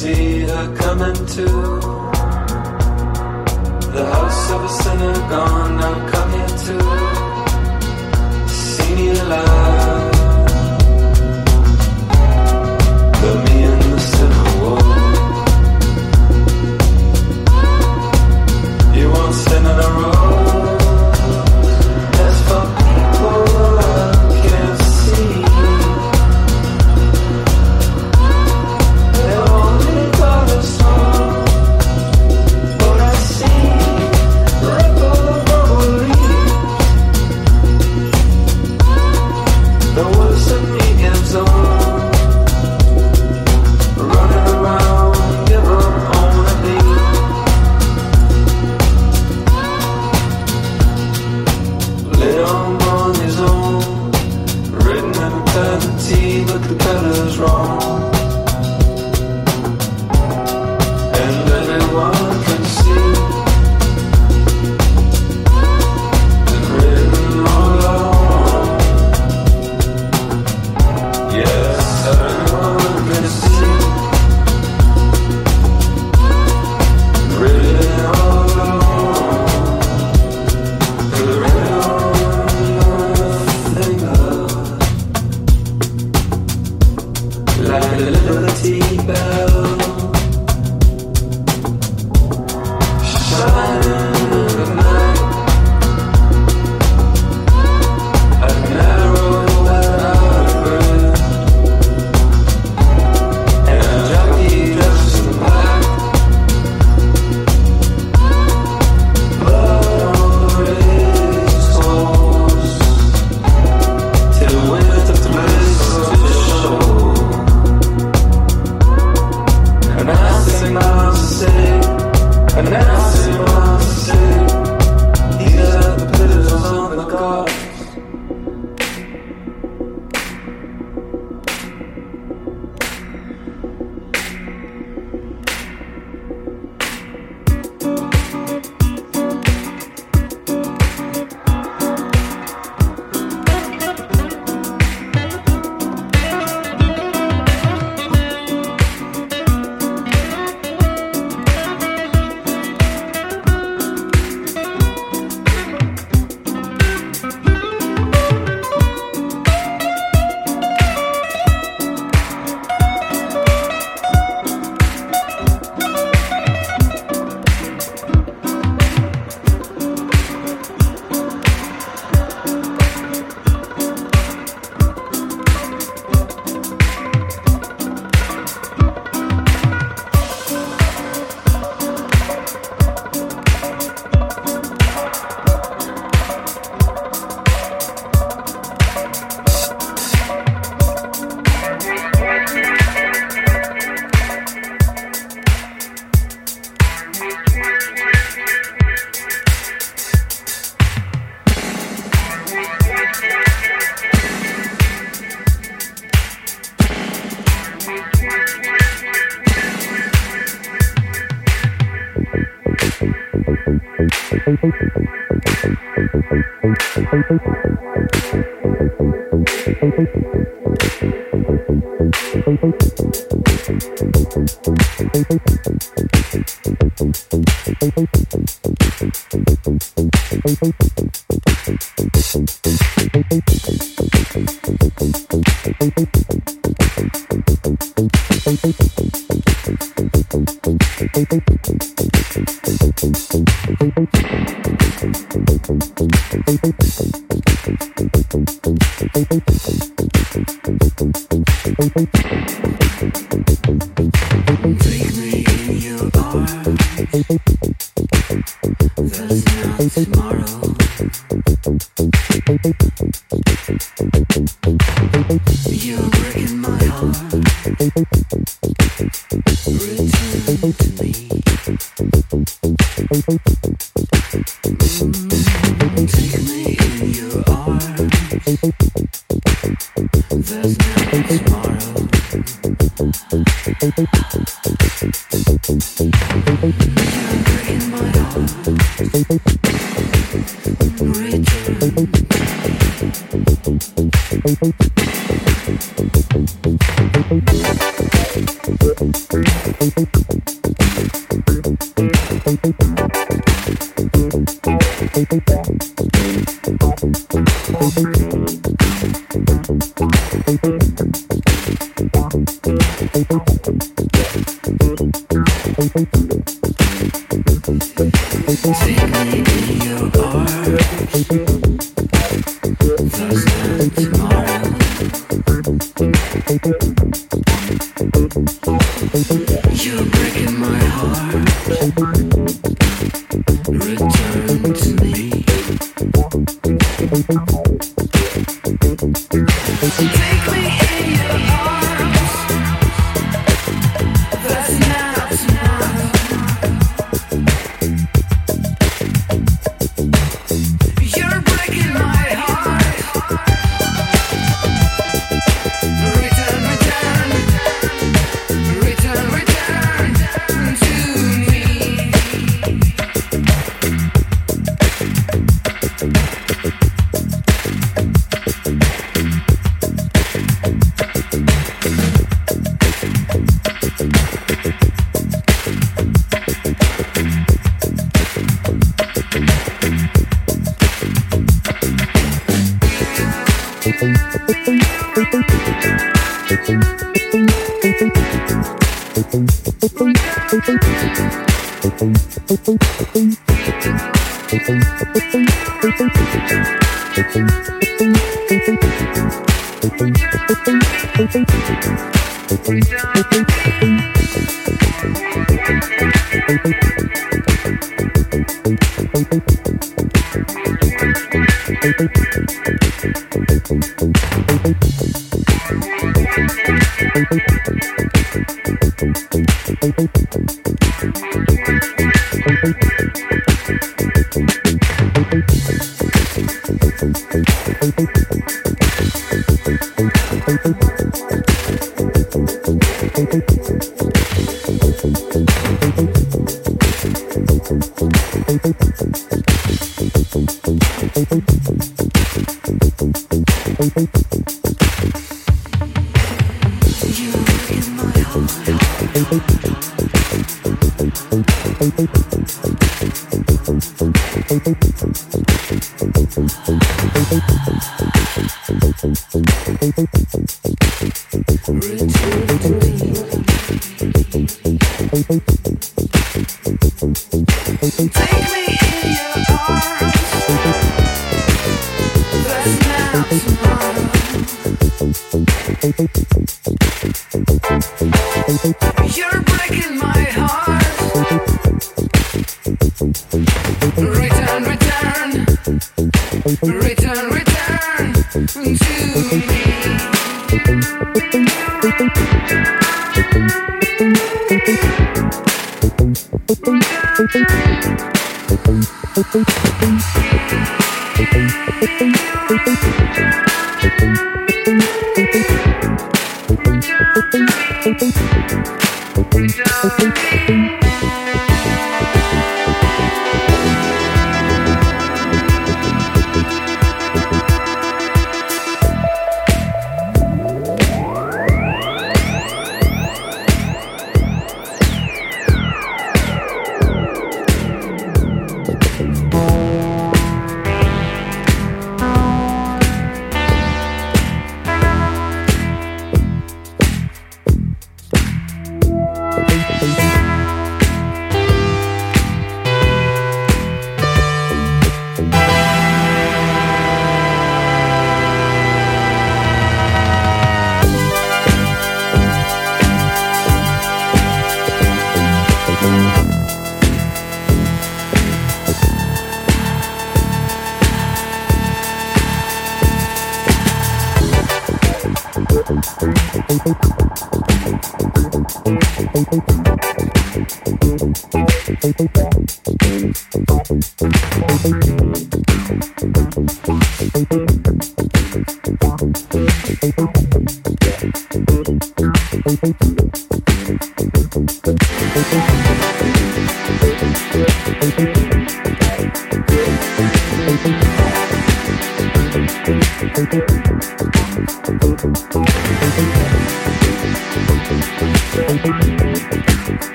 see her coming to the house of a sinner gone. Now come here to See me alive.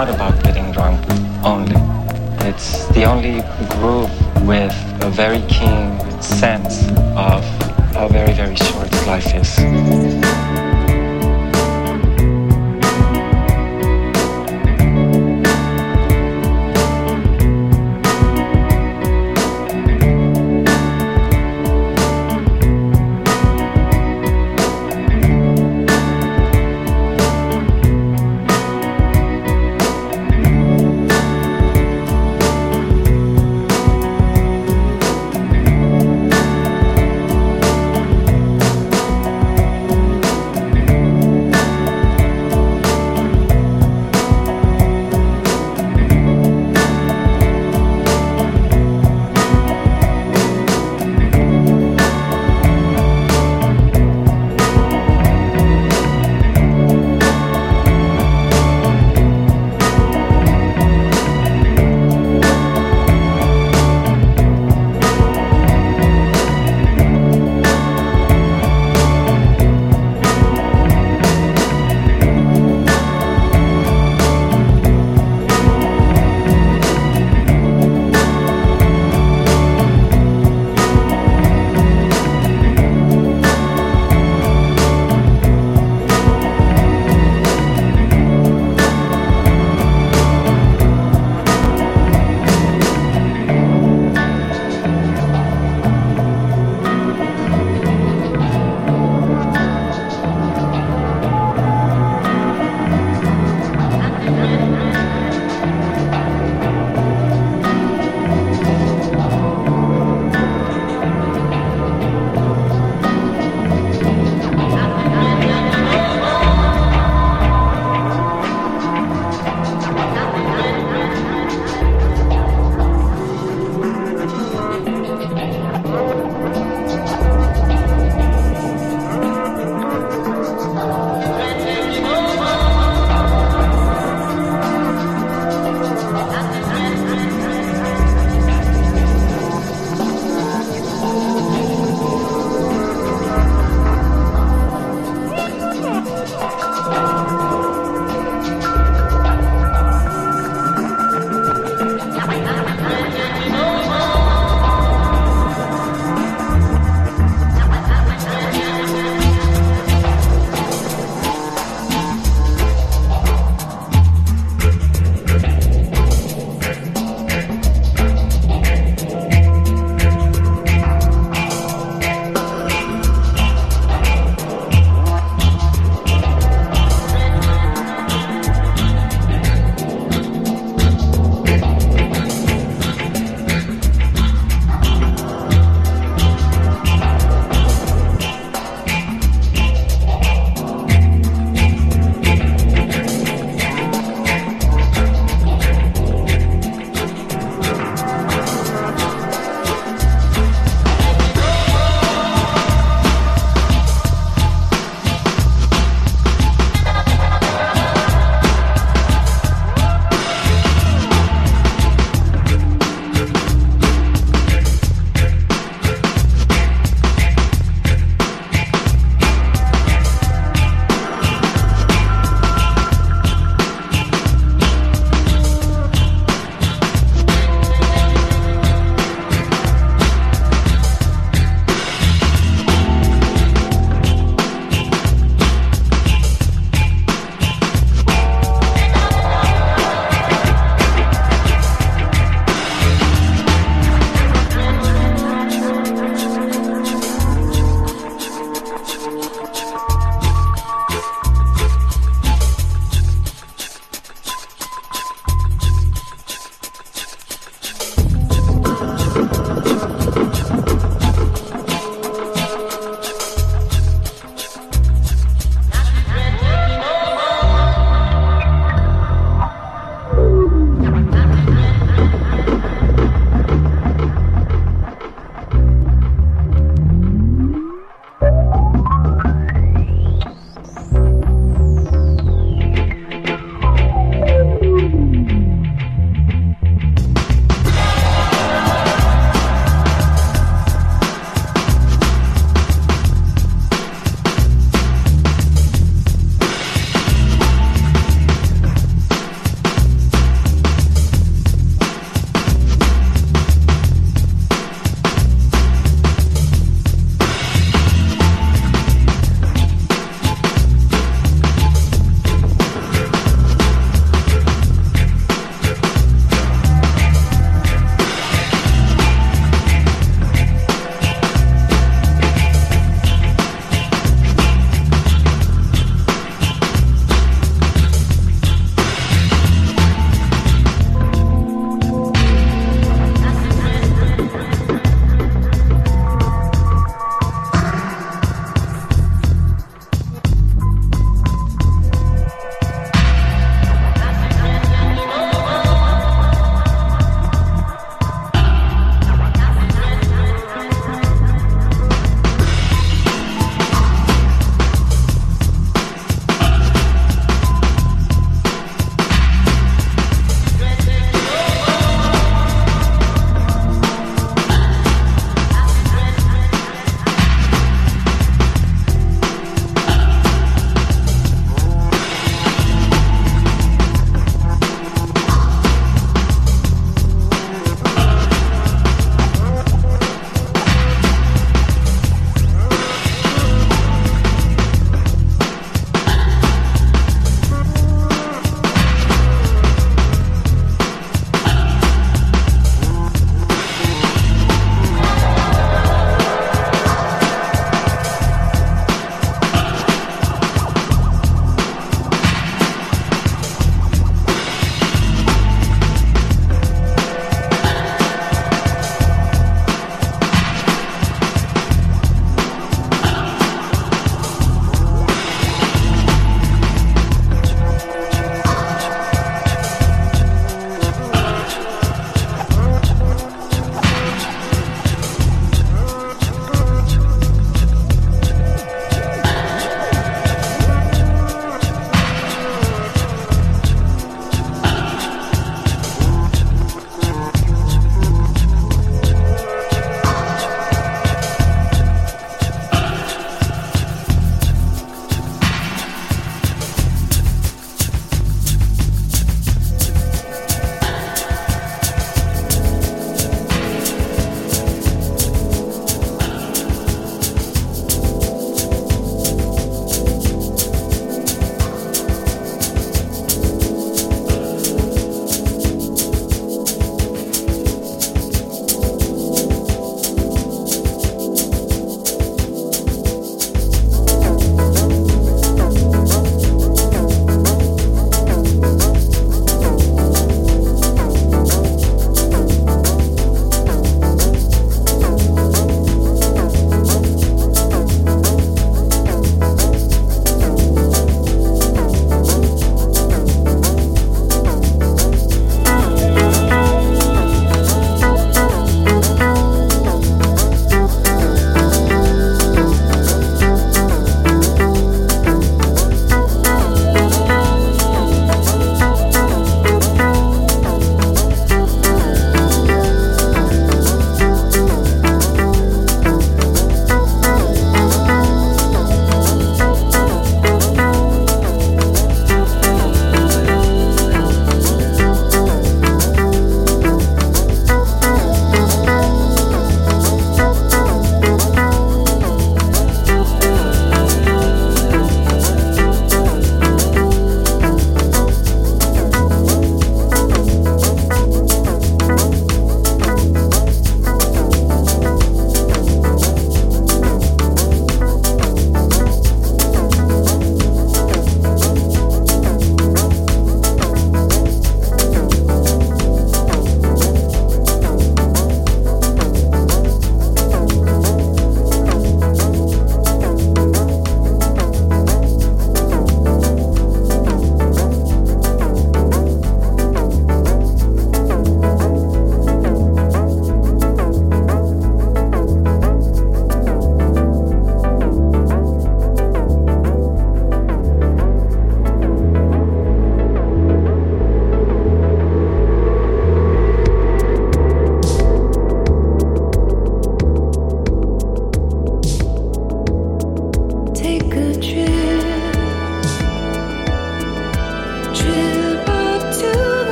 Not about getting drunk only. It's the only group with a very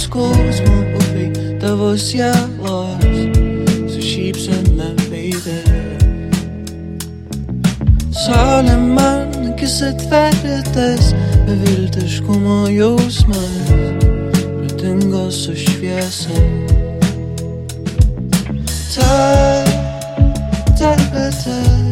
skausmo upei tavo sielos su šypsena veidė. Saulė man akis atverė tas beviltiškumo jausmas, nutingo su šviesa. Ta, ta, ta, ta.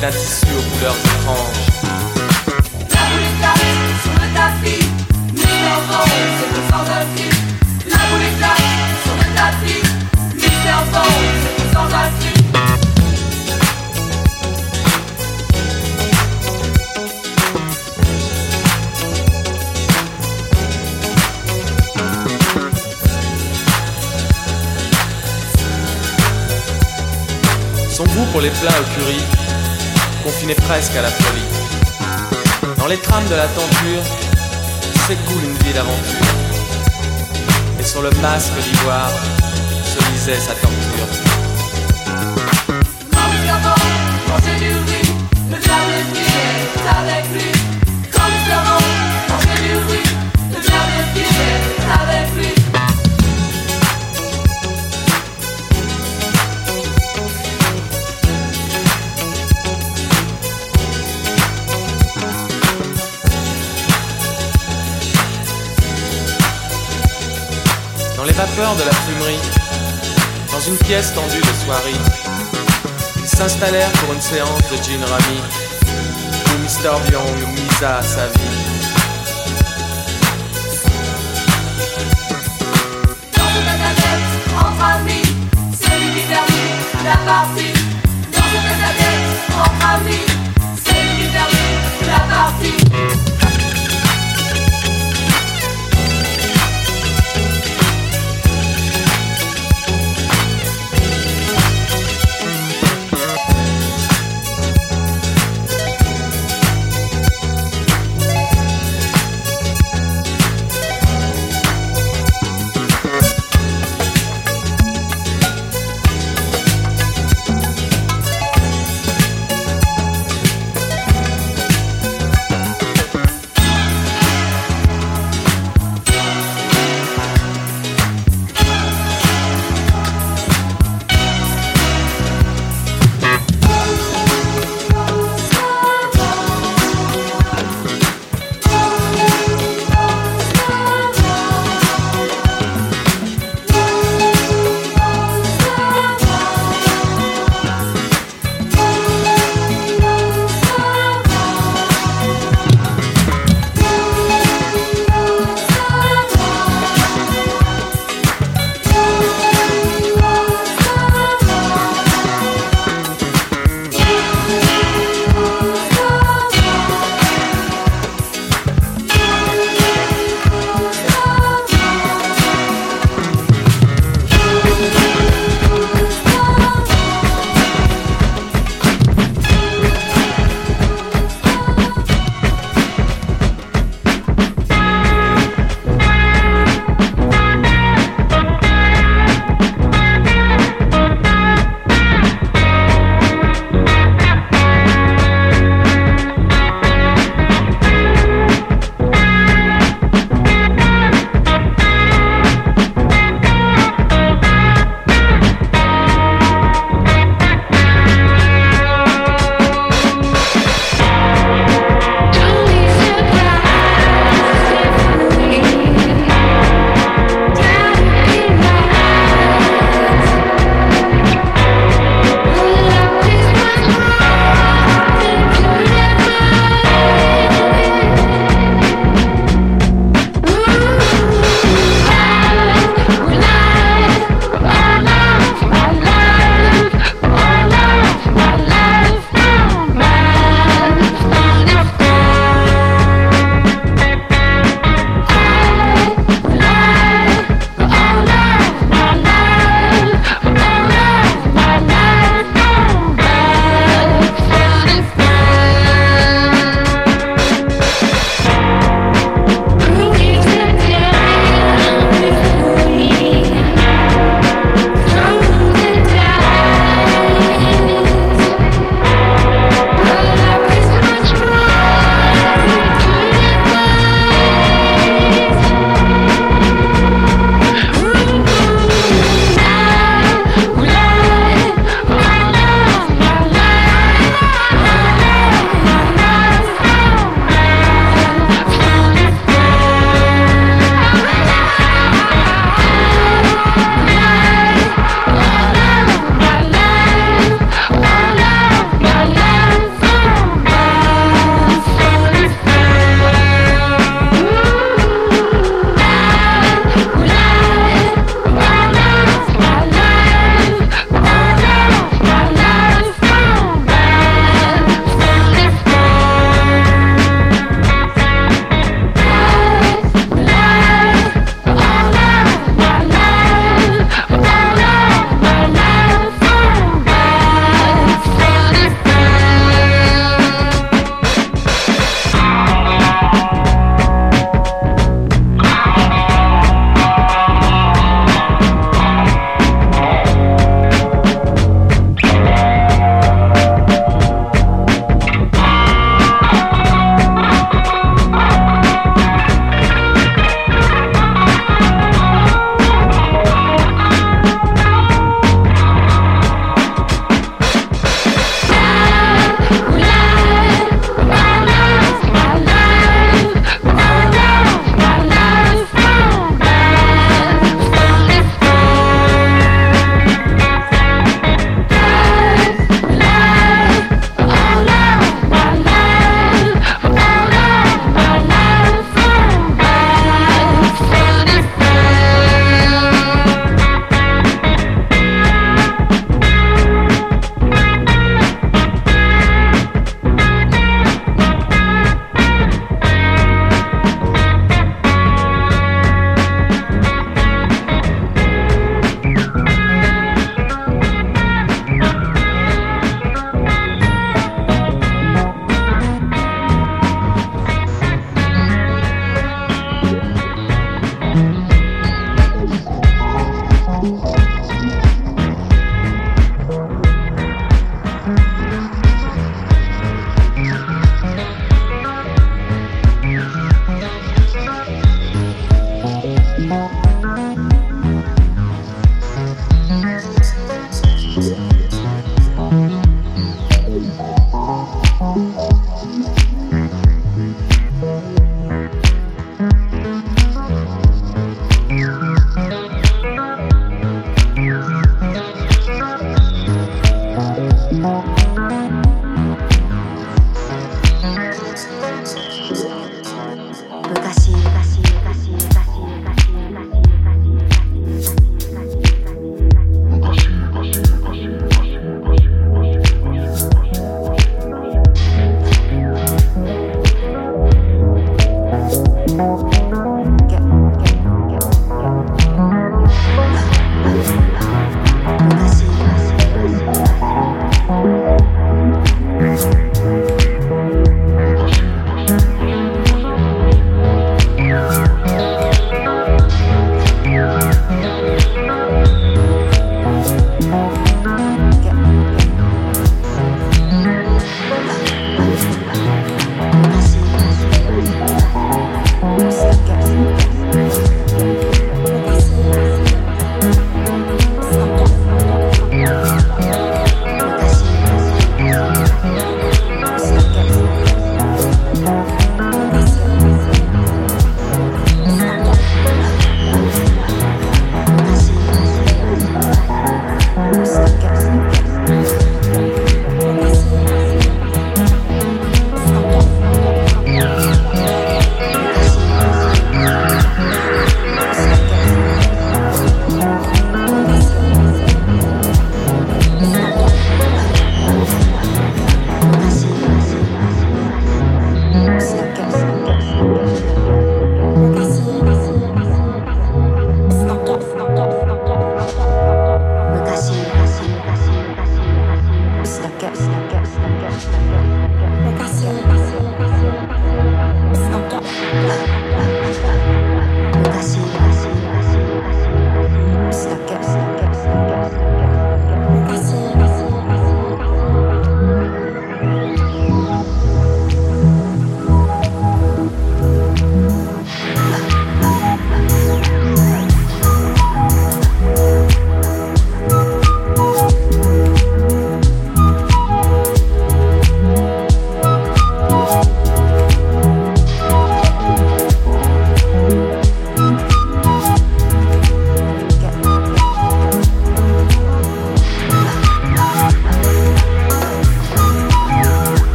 that's